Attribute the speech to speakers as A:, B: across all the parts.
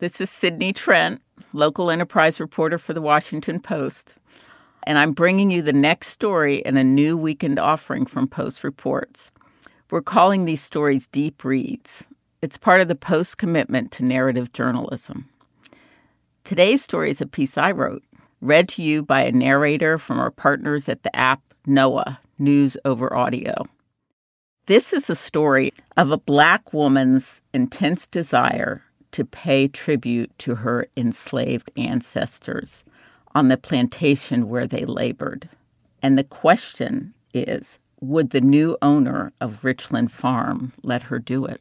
A: This is Sydney Trent, local enterprise reporter for the Washington Post. And I'm bringing you the next story in a new weekend offering from Post Reports. We're calling these stories deep reads. It's part of the Post commitment to narrative journalism. Today's story is a piece I wrote, read to you by a narrator from our partners at the app Noa, News Over Audio. This is a story of a Black woman's intense desire to pay tribute to her enslaved ancestors on the plantation where they labored. And the question is would the new owner of Richland Farm let her do it?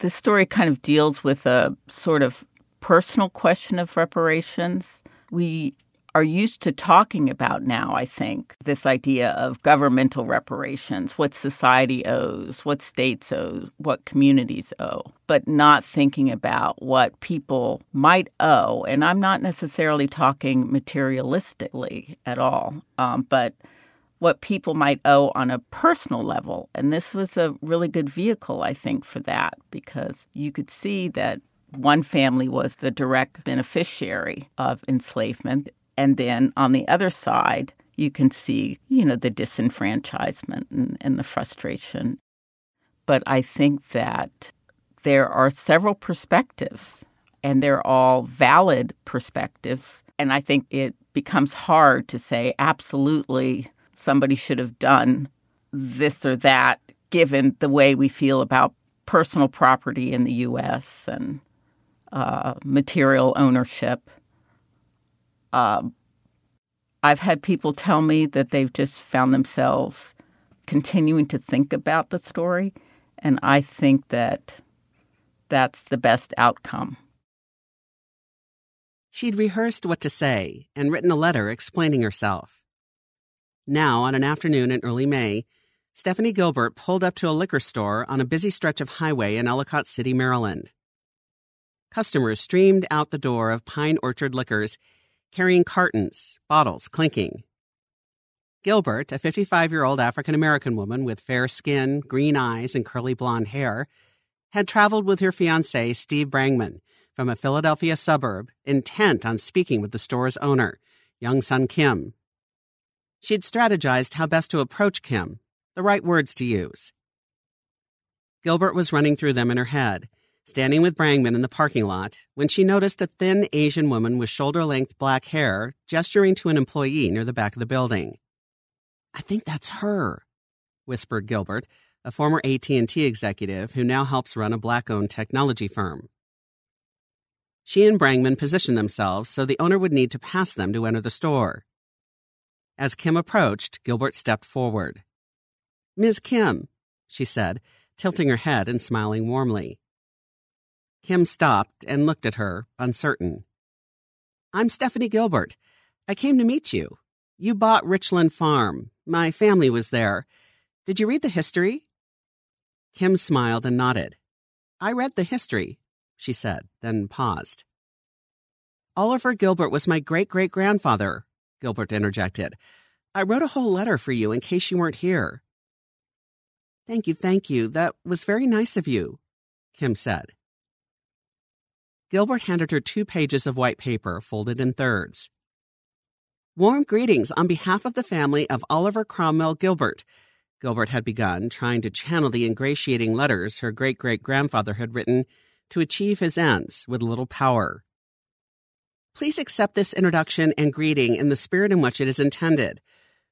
A: This story kind of deals with a sort of personal question of reparations. We are used to talking about now, I think, this idea of governmental reparations, what society owes, what states owe, what communities owe, but not thinking about what people might owe. And I'm not necessarily talking materialistically at all, um, but what people might owe on a personal level. And this was a really good vehicle, I think, for that, because you could see that one family was the direct beneficiary of enslavement and then on the other side, you can see, you know, the disenfranchisement and, and the frustration. But I think that there are several perspectives, and they're all valid perspectives. And I think it becomes hard to say absolutely somebody should have done this or that, given the way we feel about personal property in the U.S. and uh, material ownership. Um, I've had people tell me that they've just found themselves continuing to think about the story, and I think that that's the best outcome.
B: She'd rehearsed what to say and written a letter explaining herself. Now, on an afternoon in early May, Stephanie Gilbert pulled up to a liquor store on a busy stretch of highway in Ellicott City, Maryland. Customers streamed out the door of Pine Orchard Liquors carrying cartons, bottles clinking. Gilbert, a 55 year old African American woman with fair skin, green eyes, and curly blonde hair, had traveled with her fiance, Steve Brangman, from a Philadelphia suburb, intent on speaking with the store's owner, Jungsun Kim. She'd strategized how best to approach Kim, the right words to use. Gilbert was running through them in her head standing with Brangman in the parking lot when she noticed a thin Asian woman with shoulder length black hair gesturing to an employee near the back of the building. I think that's her, whispered Gilbert, a former AT&T executive who now helps run a black-owned technology firm. She and Brangman positioned themselves so the owner would need to pass them to enter the store. As Kim approached, Gilbert stepped forward. Ms. Kim, she said, tilting her head and smiling warmly. Kim stopped and looked at her, uncertain. I'm Stephanie Gilbert. I came to meet you. You bought Richland Farm. My family was there. Did you read the history? Kim smiled and nodded. I read the history, she said, then paused. Oliver Gilbert was my great great grandfather, Gilbert interjected. I wrote a whole letter for you in case you weren't here. Thank you, thank you. That was very nice of you, Kim said. Gilbert handed her two pages of white paper folded in thirds. Warm greetings on behalf of the family of Oliver Cromwell Gilbert. Gilbert had begun, trying to channel the ingratiating letters her great great grandfather had written to achieve his ends with little power. Please accept this introduction and greeting in the spirit in which it is intended,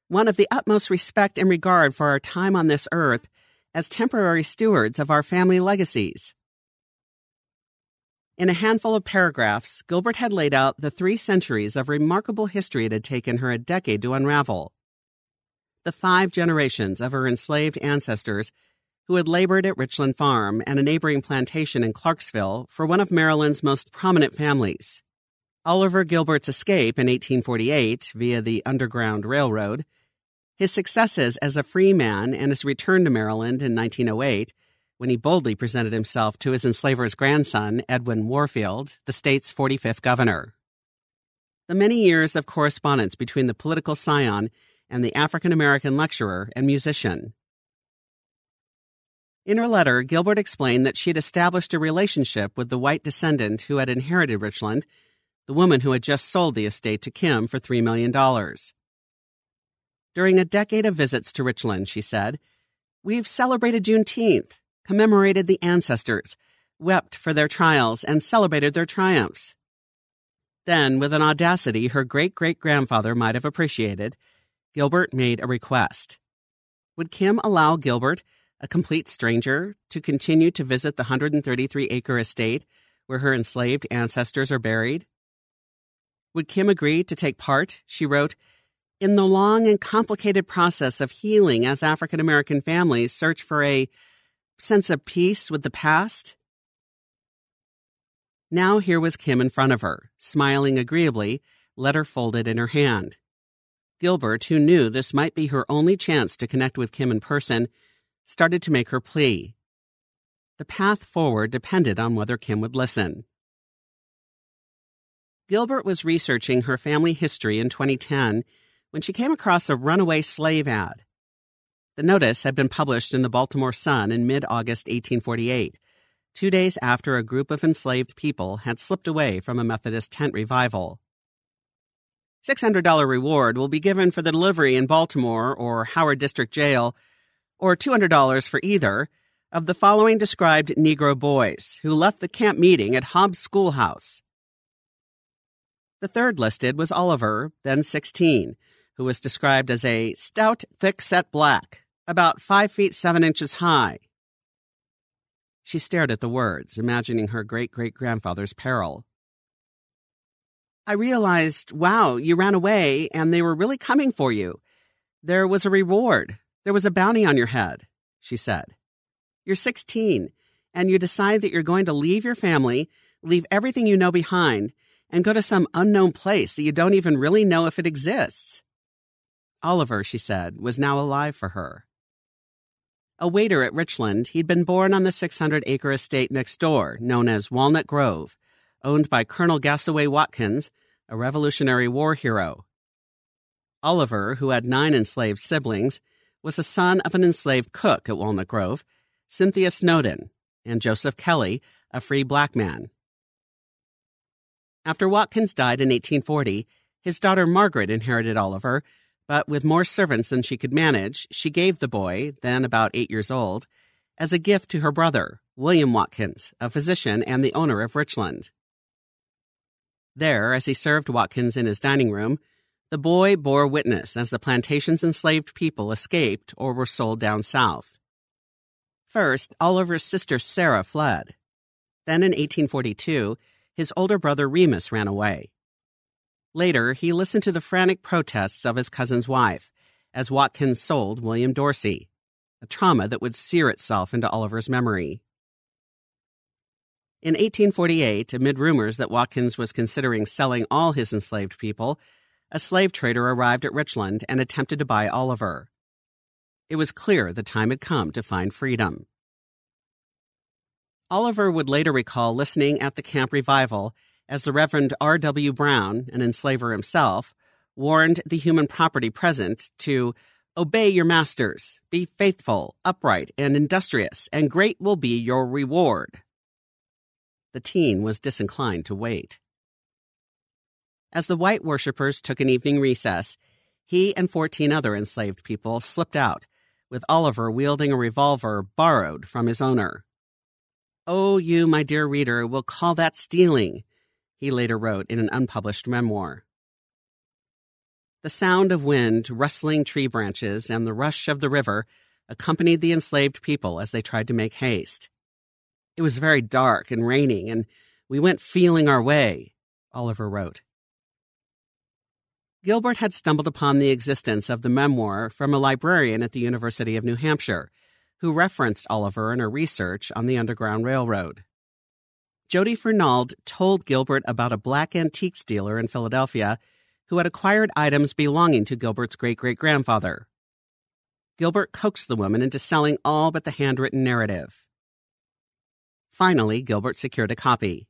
B: one of the utmost respect and regard for our time on this earth as temporary stewards of our family legacies. In a handful of paragraphs, Gilbert had laid out the three centuries of remarkable history it had taken her a decade to unravel. The five generations of her enslaved ancestors who had labored at Richland Farm and a neighboring plantation in Clarksville for one of Maryland's most prominent families. Oliver Gilbert's escape in 1848 via the Underground Railroad, his successes as a free man, and his return to Maryland in 1908 when he boldly presented himself to his enslaver's grandson, Edwin Warfield, the state's 45th governor. The many years of correspondence between the political scion and the African American lecturer and musician. In her letter, Gilbert explained that she had established a relationship with the white descendant who had inherited Richland, the woman who had just sold the estate to Kim for $3 million. During a decade of visits to Richland, she said, We've celebrated Juneteenth, commemorated the ancestors, wept for their trials, and celebrated their triumphs. Then, with an audacity her great great grandfather might have appreciated, Gilbert made a request. Would Kim allow Gilbert, a complete stranger, to continue to visit the 133 acre estate where her enslaved ancestors are buried? Would Kim agree to take part, she wrote, in the long and complicated process of healing as African American families search for a sense of peace with the past? Now here was Kim in front of her, smiling agreeably, letter folded in her hand. Gilbert, who knew this might be her only chance to connect with Kim in person, started to make her plea. The path forward depended on whether Kim would listen. Gilbert was researching her family history in 2010 when she came across a runaway slave ad. The notice had been published in the Baltimore Sun in mid August 1848, two days after a group of enslaved people had slipped away from a Methodist tent revival. $600 reward will be given for the delivery in Baltimore or Howard District Jail, or $200 for either, of the following described Negro boys who left the camp meeting at Hobbs Schoolhouse. The third listed was Oliver, then 16, who was described as a stout, thick set black, about five feet seven inches high. She stared at the words, imagining her great great grandfather's peril. I realized, wow, you ran away and they were really coming for you. There was a reward. There was a bounty on your head, she said. You're 16 and you decide that you're going to leave your family, leave everything you know behind, and go to some unknown place that you don't even really know if it exists. Oliver, she said, was now alive for her. A waiter at Richland, he'd been born on the 600 acre estate next door, known as Walnut Grove, owned by Colonel Gassaway Watkins, a Revolutionary War hero. Oliver, who had nine enslaved siblings, was the son of an enslaved cook at Walnut Grove, Cynthia Snowden, and Joseph Kelly, a free black man. After Watkins died in 1840, his daughter Margaret inherited Oliver, but with more servants than she could manage, she gave the boy, then about eight years old, as a gift to her brother, William Watkins, a physician and the owner of Richland. There, as he served Watkins in his dining room, the boy bore witness as the plantation's enslaved people escaped or were sold down south. First, Oliver's sister Sarah fled. Then in 1842, his older brother Remus ran away. Later, he listened to the frantic protests of his cousin's wife as Watkins sold William Dorsey, a trauma that would sear itself into Oliver's memory. In 1848, amid rumors that Watkins was considering selling all his enslaved people, a slave trader arrived at Richland and attempted to buy Oliver. It was clear the time had come to find freedom. Oliver would later recall listening at the camp revival as the Reverend R.W. Brown, an enslaver himself, warned the human property present to obey your masters, be faithful, upright, and industrious, and great will be your reward. The teen was disinclined to wait. As the white worshippers took an evening recess, he and 14 other enslaved people slipped out, with Oliver wielding a revolver borrowed from his owner. Oh, you, my dear reader, will call that stealing, he later wrote in an unpublished memoir. The sound of wind, rustling tree branches, and the rush of the river accompanied the enslaved people as they tried to make haste. It was very dark and raining, and we went feeling our way, Oliver wrote. Gilbert had stumbled upon the existence of the memoir from a librarian at the University of New Hampshire, who referenced Oliver in her research on the Underground Railroad. Jody Fernald told Gilbert about a black antiques dealer in Philadelphia who had acquired items belonging to Gilbert's great great grandfather. Gilbert coaxed the woman into selling all but the handwritten narrative. Finally, Gilbert secured a copy.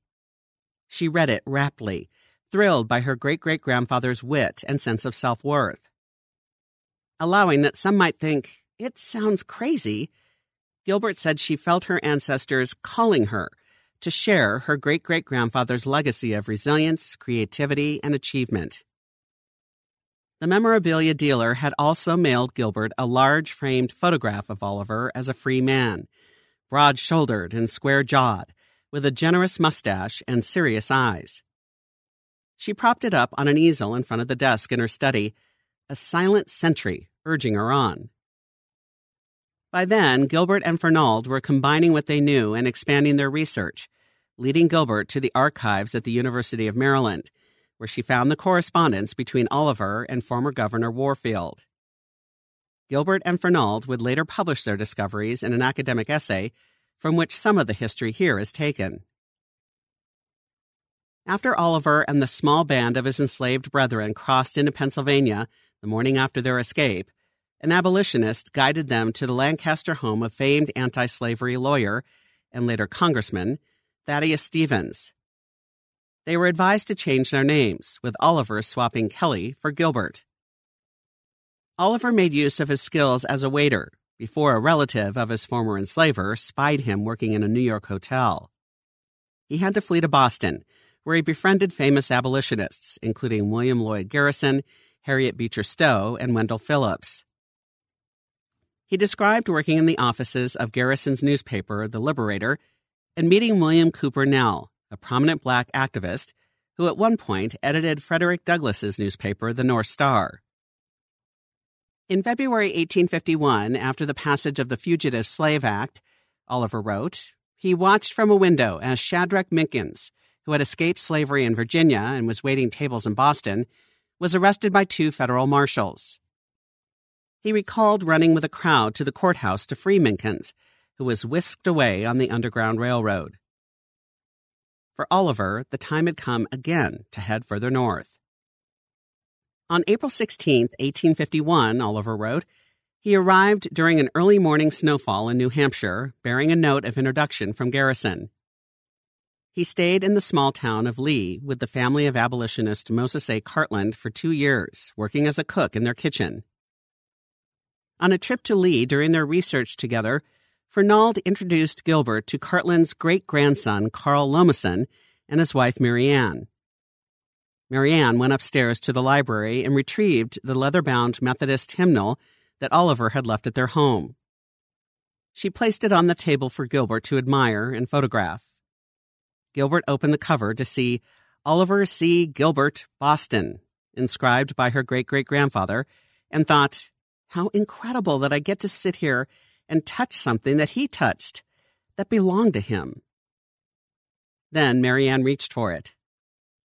B: She read it raptly, thrilled by her great great grandfather's wit and sense of self worth. Allowing that some might think, it sounds crazy, Gilbert said she felt her ancestors calling her to share her great great grandfather's legacy of resilience, creativity, and achievement. The memorabilia dealer had also mailed Gilbert a large framed photograph of Oliver as a free man, broad shouldered and square jawed, with a generous mustache and serious eyes. She propped it up on an easel in front of the desk in her study, a silent sentry urging her on. By then, Gilbert and Fernald were combining what they knew and expanding their research, leading Gilbert to the archives at the University of Maryland, where she found the correspondence between Oliver and former Governor Warfield. Gilbert and Fernald would later publish their discoveries in an academic essay from which some of the history here is taken. After Oliver and the small band of his enslaved brethren crossed into Pennsylvania the morning after their escape, an abolitionist guided them to the Lancaster home of famed anti slavery lawyer and later congressman Thaddeus Stevens. They were advised to change their names, with Oliver swapping Kelly for Gilbert. Oliver made use of his skills as a waiter before a relative of his former enslaver spied him working in a New York hotel. He had to flee to Boston, where he befriended famous abolitionists, including William Lloyd Garrison, Harriet Beecher Stowe, and Wendell Phillips. He described working in the offices of Garrison's newspaper, The Liberator, and meeting William Cooper Nell, a prominent black activist who at one point edited Frederick Douglass's newspaper, The North Star. In February 1851, after the passage of the Fugitive Slave Act, Oliver wrote, he watched from a window as Shadrach Minkins, who had escaped slavery in Virginia and was waiting tables in Boston, was arrested by two federal marshals. He recalled running with a crowd to the courthouse to free Minkins, who was whisked away on the Underground Railroad. For Oliver, the time had come again to head further north. On April 16, 1851, Oliver wrote, he arrived during an early morning snowfall in New Hampshire, bearing a note of introduction from Garrison. He stayed in the small town of Lee with the family of abolitionist Moses A. Cartland for two years, working as a cook in their kitchen. On a trip to Lee during their research together, Fernald introduced Gilbert to Cartland's great grandson, Carl Lomason, and his wife, Marianne. Marianne went upstairs to the library and retrieved the leather bound Methodist hymnal that Oliver had left at their home. She placed it on the table for Gilbert to admire and photograph. Gilbert opened the cover to see Oliver C. Gilbert, Boston, inscribed by her great great grandfather, and thought, how incredible that I get to sit here and touch something that he touched, that belonged to him. Then Marianne reached for it.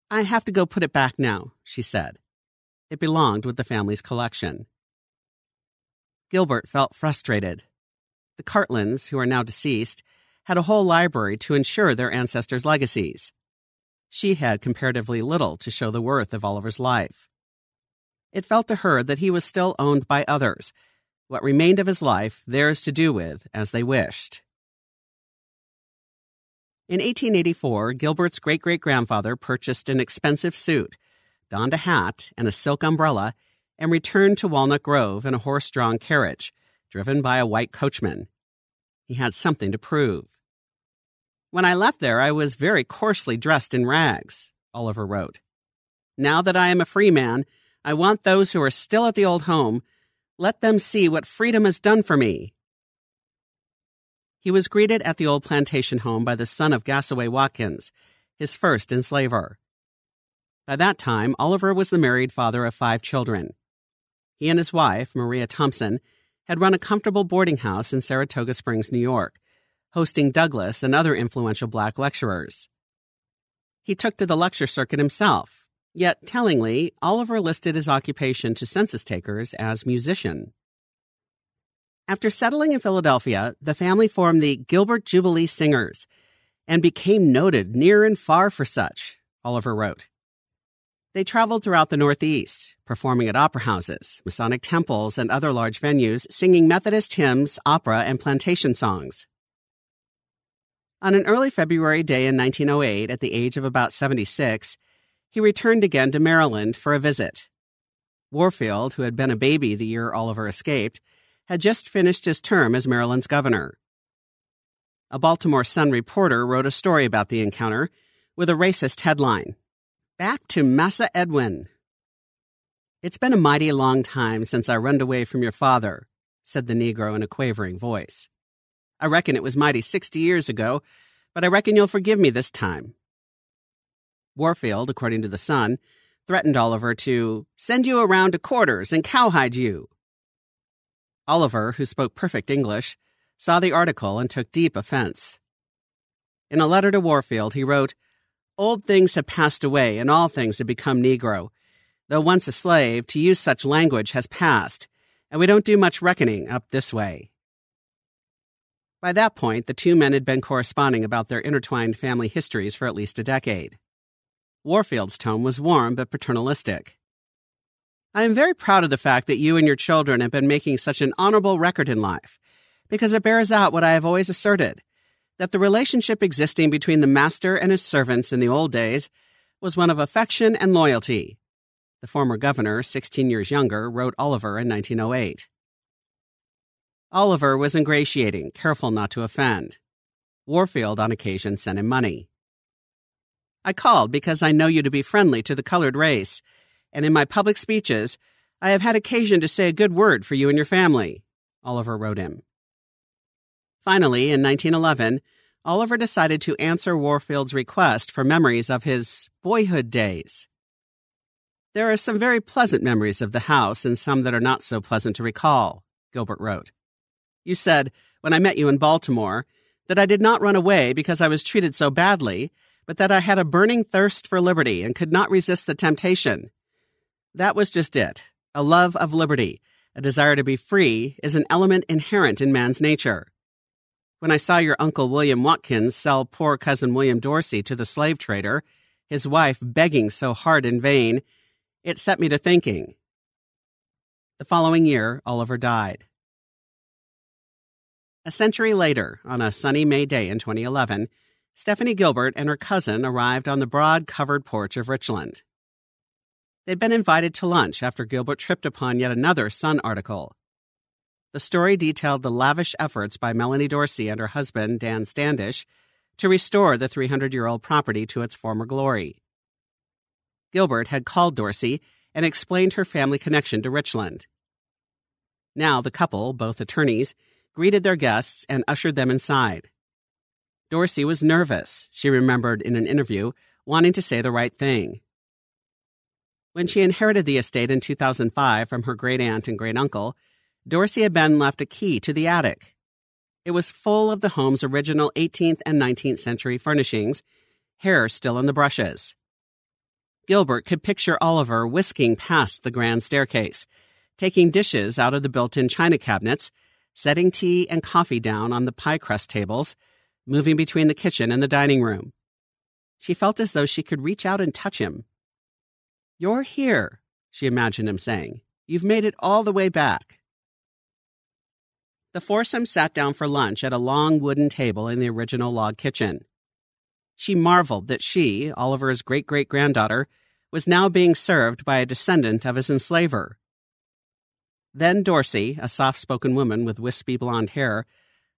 B: I have to go put it back now, she said. It belonged with the family's collection. Gilbert felt frustrated. The Cartlands, who are now deceased, had a whole library to ensure their ancestors' legacies. She had comparatively little to show the worth of Oliver's life. It felt to her that he was still owned by others. What remained of his life, theirs to do with as they wished. In 1884, Gilbert's great great grandfather purchased an expensive suit, donned a hat and a silk umbrella, and returned to Walnut Grove in a horse drawn carriage, driven by a white coachman. He had something to prove. When I left there, I was very coarsely dressed in rags, Oliver wrote. Now that I am a free man, I want those who are still at the old home, let them see what freedom has done for me. He was greeted at the old plantation home by the son of Gassaway Watkins, his first enslaver. By that time, Oliver was the married father of five children. He and his wife, Maria Thompson, had run a comfortable boarding house in Saratoga Springs, New York, hosting Douglass and other influential black lecturers. He took to the lecture circuit himself, Yet, tellingly, Oliver listed his occupation to census takers as musician. After settling in Philadelphia, the family formed the Gilbert Jubilee Singers and became noted near and far for such, Oliver wrote. They traveled throughout the Northeast, performing at opera houses, Masonic temples, and other large venues, singing Methodist hymns, opera, and plantation songs. On an early February day in 1908, at the age of about 76, he returned again to Maryland for a visit. Warfield, who had been a baby the year Oliver escaped, had just finished his term as Maryland's governor. A Baltimore Sun reporter wrote a story about the encounter with a racist headline Back to Massa Edwin. It's been a mighty long time since I runned away from your father, said the Negro in a quavering voice. I reckon it was mighty sixty years ago, but I reckon you'll forgive me this time. Warfield, according to the Sun, threatened Oliver to send you around to quarters and cowhide you. Oliver, who spoke perfect English, saw the article and took deep offense. In a letter to Warfield, he wrote, Old things have passed away, and all things have become Negro. Though once a slave, to use such language has passed, and we don't do much reckoning up this way. By that point, the two men had been corresponding about their intertwined family histories for at least a decade. Warfield's tone was warm but paternalistic. I am very proud of the fact that you and your children have been making such an honorable record in life, because it bears out what I have always asserted that the relationship existing between the master and his servants in the old days was one of affection and loyalty. The former governor, 16 years younger, wrote Oliver in 1908. Oliver was ingratiating, careful not to offend. Warfield, on occasion, sent him money. I called because I know you to be friendly to the colored race, and in my public speeches, I have had occasion to say a good word for you and your family, Oliver wrote him. Finally, in 1911, Oliver decided to answer Warfield's request for memories of his boyhood days. There are some very pleasant memories of the house and some that are not so pleasant to recall, Gilbert wrote. You said, when I met you in Baltimore, that I did not run away because I was treated so badly, but that I had a burning thirst for liberty and could not resist the temptation. That was just it. A love of liberty, a desire to be free, is an element inherent in man's nature. When I saw your Uncle William Watkins sell poor cousin William Dorsey to the slave trader, his wife begging so hard in vain, it set me to thinking. The following year, Oliver died. A century later, on a sunny May day in 2011, Stephanie Gilbert and her cousin arrived on the broad covered porch of Richland. They'd been invited to lunch after Gilbert tripped upon yet another Sun article. The story detailed the lavish efforts by Melanie Dorsey and her husband, Dan Standish, to restore the 300 year old property to its former glory. Gilbert had called Dorsey and explained her family connection to Richland. Now the couple, both attorneys, greeted their guests, and ushered them inside. Dorsey was nervous, she remembered in an interview, wanting to say the right thing. When she inherited the estate in 2005 from her great aunt and great uncle, Dorsey had been left a key to the attic. It was full of the home's original 18th and 19th century furnishings, hair still in the brushes. Gilbert could picture Oliver whisking past the grand staircase, taking dishes out of the built in china cabinets setting tea and coffee down on the pie crust tables, moving between the kitchen and the dining room. She felt as though she could reach out and touch him. You're here, she imagined him saying. You've made it all the way back. The foursome sat down for lunch at a long wooden table in the original log kitchen. She marveled that she, Oliver's great great granddaughter, was now being served by a descendant of his enslaver. Then Dorsey, a soft spoken woman with wispy blonde hair,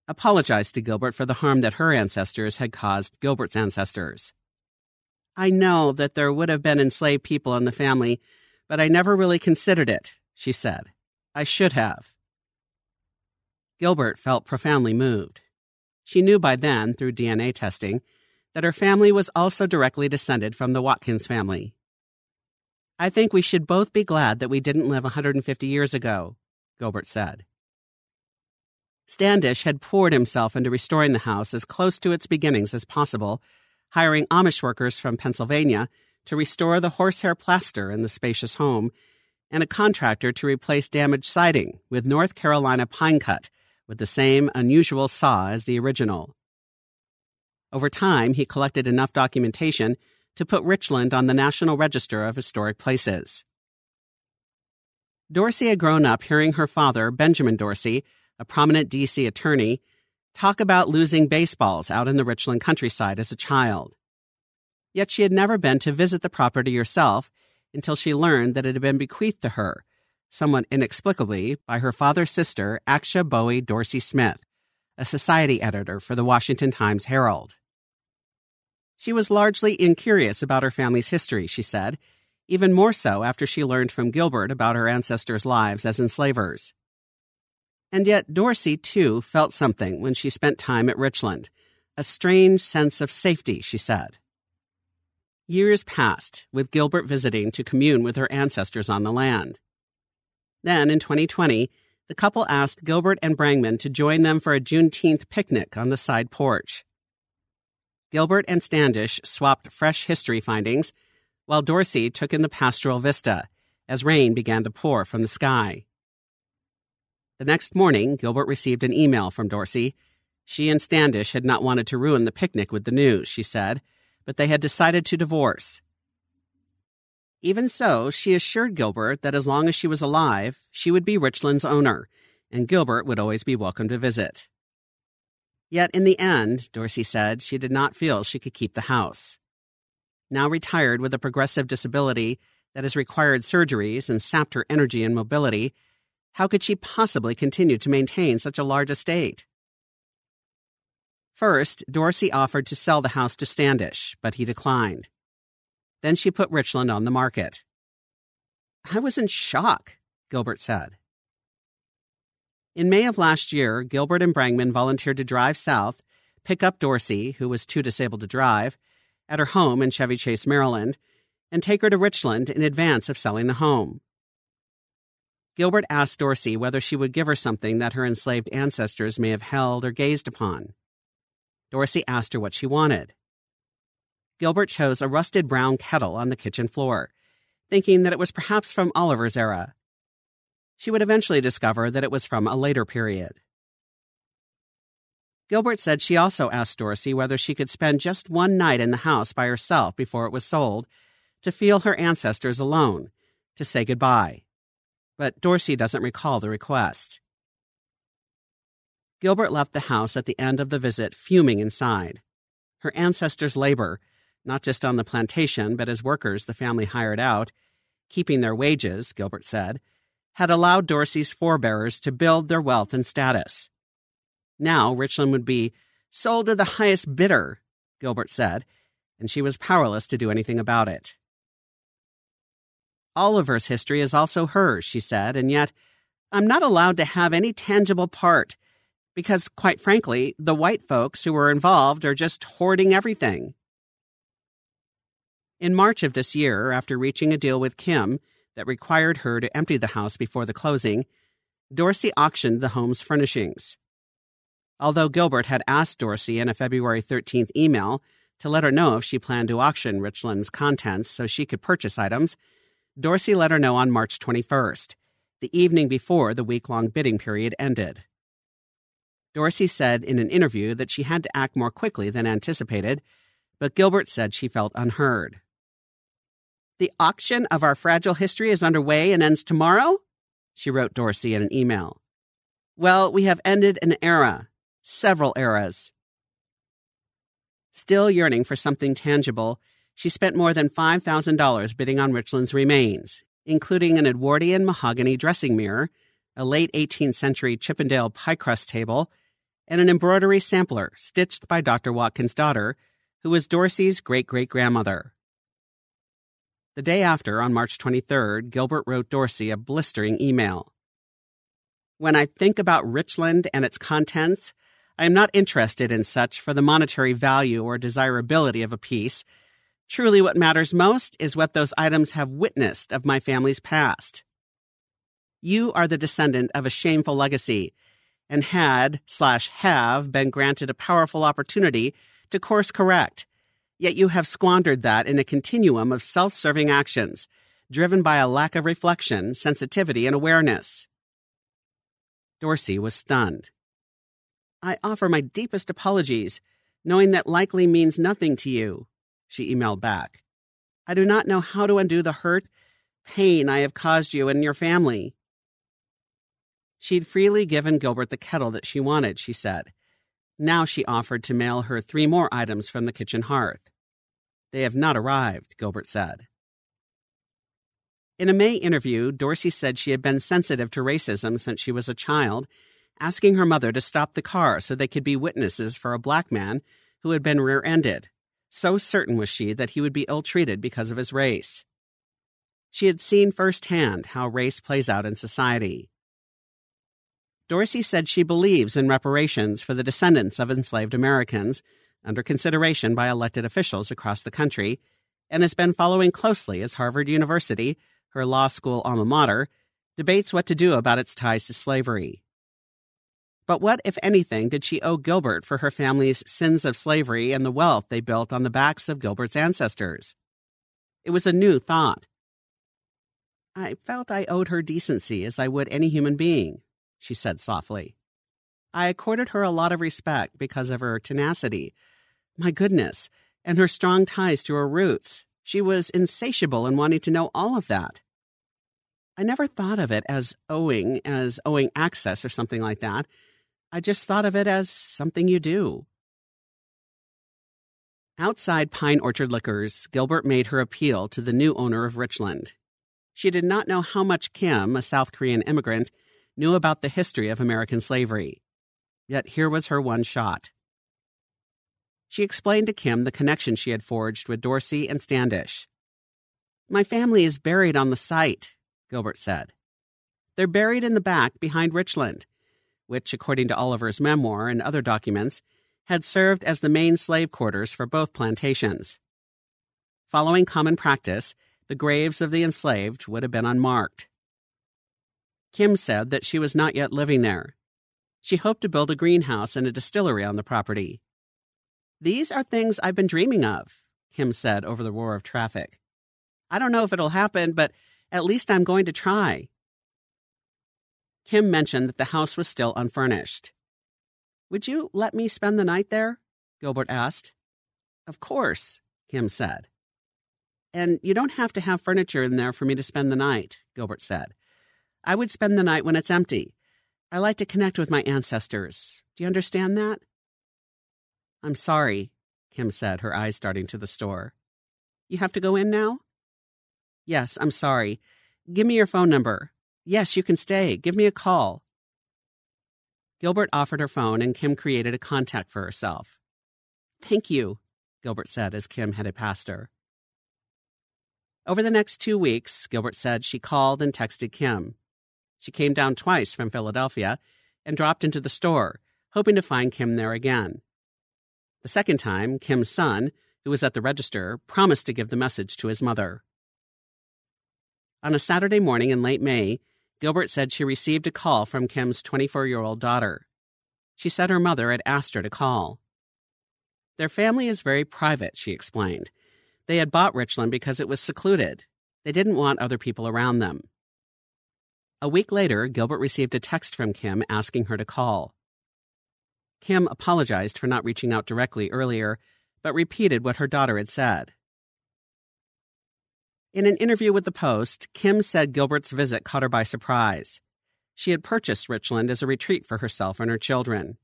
B: apologized to Gilbert for the harm that her ancestors had caused Gilbert's ancestors. I know that there would have been enslaved people in the family, but I never really considered it, she said. I should have. Gilbert felt profoundly moved. She knew by then, through DNA testing, that her family was also directly descended from the Watkins family. I think we should both be glad that we didn't live 150 years ago, Gilbert said. Standish had poured himself into restoring the house as close to its beginnings as possible, hiring Amish workers from Pennsylvania to restore the horsehair plaster in the spacious home and a contractor to replace damaged siding with North Carolina pine cut with the same unusual saw as the original. Over time, he collected enough documentation to put Richland on the National Register of Historic Places. Dorsey had grown up hearing her father, Benjamin Dorsey, a prominent D.C. attorney, talk about losing baseballs out in the Richland countryside as a child. Yet she had never been to visit the property herself until she learned that it had been bequeathed to her, somewhat inexplicably, by her father's sister, Aksha Bowie Dorsey Smith, a society editor for the Washington Times Herald. She was largely incurious about her family's history, she said, even more so after she learned from Gilbert about her ancestors' lives as enslavers. And yet, Dorsey, too, felt something when she spent time at Richland a strange sense of safety, she said. Years passed, with Gilbert visiting to commune with her ancestors on the land. Then, in 2020, the couple asked Gilbert and Brangman to join them for a Juneteenth picnic on the side porch. Gilbert and Standish swapped fresh history findings, while Dorsey took in the pastoral vista as rain began to pour from the sky. The next morning, Gilbert received an email from Dorsey. She and Standish had not wanted to ruin the picnic with the news, she said, but they had decided to divorce. Even so, she assured Gilbert that as long as she was alive, she would be Richland's owner, and Gilbert would always be welcome to visit. Yet in the end, Dorsey said, she did not feel she could keep the house. Now retired with a progressive disability that has required surgeries and sapped her energy and mobility, how could she possibly continue to maintain such a large estate? First, Dorsey offered to sell the house to Standish, but he declined. Then she put Richland on the market. I was in shock, Gilbert said. In May of last year, Gilbert and Brangman volunteered to drive south, pick up Dorsey, who was too disabled to drive, at her home in Chevy Chase, Maryland, and take her to Richland in advance of selling the home. Gilbert asked Dorsey whether she would give her something that her enslaved ancestors may have held or gazed upon. Dorsey asked her what she wanted. Gilbert chose a rusted brown kettle on the kitchen floor, thinking that it was perhaps from Oliver's era. She would eventually discover that it was from a later period. Gilbert said she also asked Dorsey whether she could spend just one night in the house by herself before it was sold to feel her ancestors alone, to say goodbye but Dorsey doesn't recall the request. Gilbert left the house at the end of the visit fuming inside. Her ancestors' labor, not just on the plantation, but as workers the family hired out, keeping their wages, Gilbert said, had allowed Dorsey's forebears to build their wealth and status. Now Richland would be sold to the highest bidder, Gilbert said, and she was powerless to do anything about it. Oliver's history is also hers, she said, and yet I'm not allowed to have any tangible part because, quite frankly, the white folks who were involved are just hoarding everything. In March of this year, after reaching a deal with Kim that required her to empty the house before the closing, Dorsey auctioned the home's furnishings. Although Gilbert had asked Dorsey in a February 13th email to let her know if she planned to auction Richland's contents so she could purchase items, Dorsey let her know on March 21st, the evening before the week long bidding period ended. Dorsey said in an interview that she had to act more quickly than anticipated, but Gilbert said she felt unheard. The auction of our fragile history is underway and ends tomorrow? She wrote Dorsey in an email. Well, we have ended an era, several eras. Still yearning for something tangible, she spent more than $5,000 bidding on Richland's remains, including an Edwardian mahogany dressing mirror, a late 18th century Chippendale pie crust table, and an embroidery sampler stitched by Dr. Watkins' daughter, who was Dorsey's great great grandmother. The day after, on March 23rd, Gilbert wrote Dorsey a blistering email. When I think about Richland and its contents, I am not interested in such for the monetary value or desirability of a piece Truly, what matters most is what those items have witnessed of my family's past. You are the descendant of a shameful legacy and had slash have been granted a powerful opportunity to course correct. Yet you have squandered that in a continuum of self serving actions, driven by a lack of reflection, sensitivity, and awareness. Dorsey was stunned. I offer my deepest apologies, knowing that likely means nothing to you, she emailed back. I do not know how to undo the hurt, pain I have caused you and your family. She'd freely given Gilbert the kettle that she wanted, she said. Now she offered to mail her three more items from the kitchen hearth. They have not arrived, Gilbert said. In a May interview, Dorsey said she had been sensitive to racism since she was a child, asking her mother to stop the car so they could be witnesses for a black man who had been rear ended. So certain was she that he would be ill treated because of his race. She had seen firsthand how race plays out in society. Dorsey said she believes in reparations for the descendants of enslaved Americans, under consideration by elected officials across the country, and has been following closely as Harvard University, her law school alma mater, debates what to do about its ties to slavery. But what, if anything, did she owe Gilbert for her family's sins of slavery and the wealth they built on the backs of Gilbert's ancestors? It was a new thought. I felt I owed her decency as I would any human being, she said softly. I accorded her a lot of respect because of her tenacity. My goodness, and her strong ties to her roots. She was insatiable in wanting to know all of that. I never thought of it as owing, as owing access or something like that. I just thought of it as something you do. Outside Pine Orchard Liquors, Gilbert made her appeal to the new owner of Richland. She did not know how much Kim, a South Korean immigrant, knew about the history of American slavery. Yet here was her one shot. She explained to Kim the connection she had forged with Dorsey and Standish. My family is buried on the site, Gilbert said. They're buried in the back behind Richland, which, according to Oliver's memoir and other documents, had served as the main slave quarters for both plantations. Following common practice, the graves of the enslaved would have been unmarked. Kim said that she was not yet living there. She hoped to build a greenhouse and a distillery on the property. These are things I've been dreaming of, Kim said over the roar of traffic. I don't know if it'll happen, but at least I'm going to try. Kim mentioned that the house was still unfurnished. Would you let me spend the night there? Gilbert asked. Of course, Kim said. And you don't have to have furniture in there for me to spend the night, Gilbert said. I would spend the night when it's empty. I like to connect with my ancestors. Do you understand that? I'm sorry, Kim said, her eyes darting to the store. You have to go in now? Yes, I'm sorry. Give me your phone number. Yes, you can stay. Give me a call. Gilbert offered her phone, and Kim created a contact for herself. Thank you, Gilbert said as Kim headed past her. Over the next two weeks, Gilbert said she called and texted Kim. She came down twice from Philadelphia and dropped into the store, hoping to find Kim there again. The second time, Kim's son, who was at the register, promised to give the message to his mother. On a Saturday morning in late May, Gilbert said she received a call from Kim's 24 year old daughter. She said her mother had asked her to call. Their family is very private, she explained. They had bought Richland because it was secluded. They didn't want other people around them. A week later, Gilbert received a text from Kim asking her to call. Kim apologized for not reaching out directly earlier, but repeated what her daughter had said. In an interview with the Post, Kim said Gilbert's visit caught her by surprise. She had purchased Richland as a retreat for herself and her children.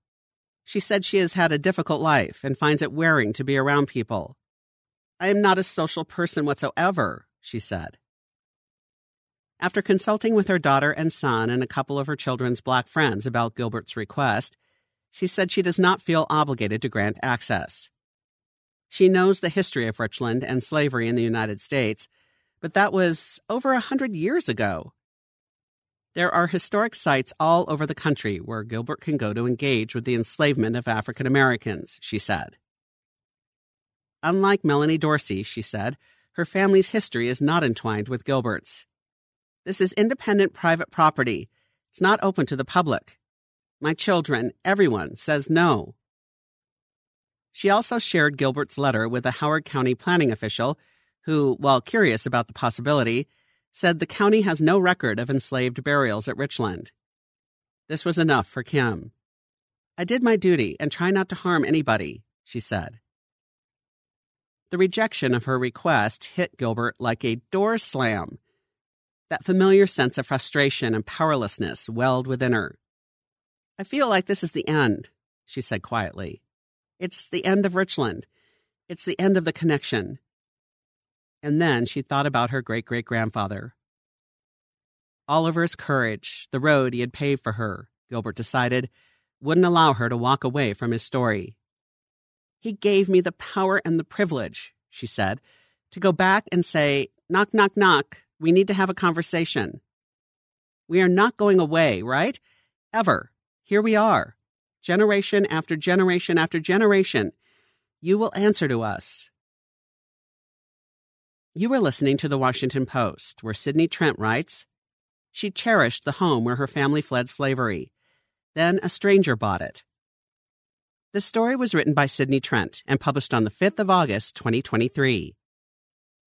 B: She said she has had a difficult life and finds it wearing to be around people. I am not a social person whatsoever, she said. After consulting with her daughter and son and a couple of her children's black friends about Gilbert's request, she said she does not feel obligated to grant access. She knows the history of Richland and slavery in the United States, but that was over a hundred years ago. There are historic sites all over the country where Gilbert can go to engage with the enslavement of African Americans, she said. Unlike Melanie Dorsey, she said, her family's history is not entwined with Gilbert's. This is independent private property. It's not open to the public. My children, everyone, says no. She also shared Gilbert's letter with a Howard County planning official who, while curious about the possibility, said the county has no record of enslaved burials at Richland. This was enough for Kim. I did my duty and try not to harm anybody, she said. The rejection of her request hit Gilbert like a door slam. That familiar sense of frustration and powerlessness welled within her. I feel like this is the end, she said quietly. It's the end of Richland. It's the end of the connection. And then she thought about her great great grandfather. Oliver's courage, the road he had paved for her, Gilbert decided, wouldn't allow her to walk away from his story. He gave me the power and the privilege, she said, to go back and say, Knock, knock, knock. We need to have a conversation. We are not going away, right? Ever. Here we are. Generation after generation after generation. You will answer to us. You were listening to the Washington Post, where Sydney Trent writes She cherished the home where her family fled slavery. Then a stranger bought it. The story was written by Sydney Trent and published on the 5th of August, 2023.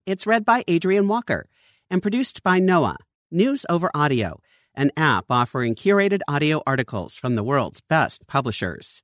B: It's read by Adrienne Walker and produced by Noa, News Over Audio, an app offering curated audio articles from the world's best publishers.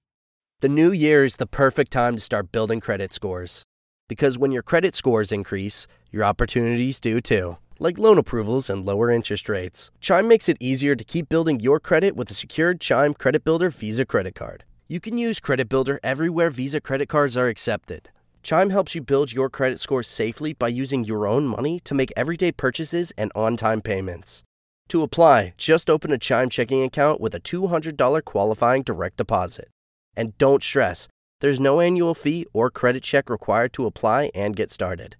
C: The new year is the perfect time to start building credit scores. Because when your credit scores increase, your opportunities do too, like loan approvals and lower interest rates. Chime makes it easier to keep building your credit with a secured Chime Credit Builder Visa credit card. You can use Credit Builder everywhere Visa credit cards are accepted. Chime helps you build your credit score safely by using your own money to make everyday purchases and on time payments. To apply, just open a Chime checking account with a $200 qualifying direct deposit. And don't stress, there's no annual fee or credit check required to apply and get started.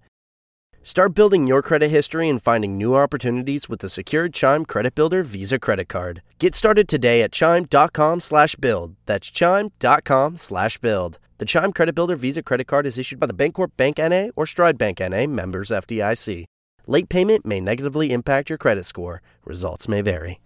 C: Start building your credit history and finding new opportunities with the secured Chime Credit Builder Visa credit card. Get started today at chime.com/build. That's chime.com/build. The Chime Credit Builder Visa credit card is issued by the Bancorp Bank NA or Stride Bank NA, members FDIC. Late payment may negatively impact your credit score. Results may vary.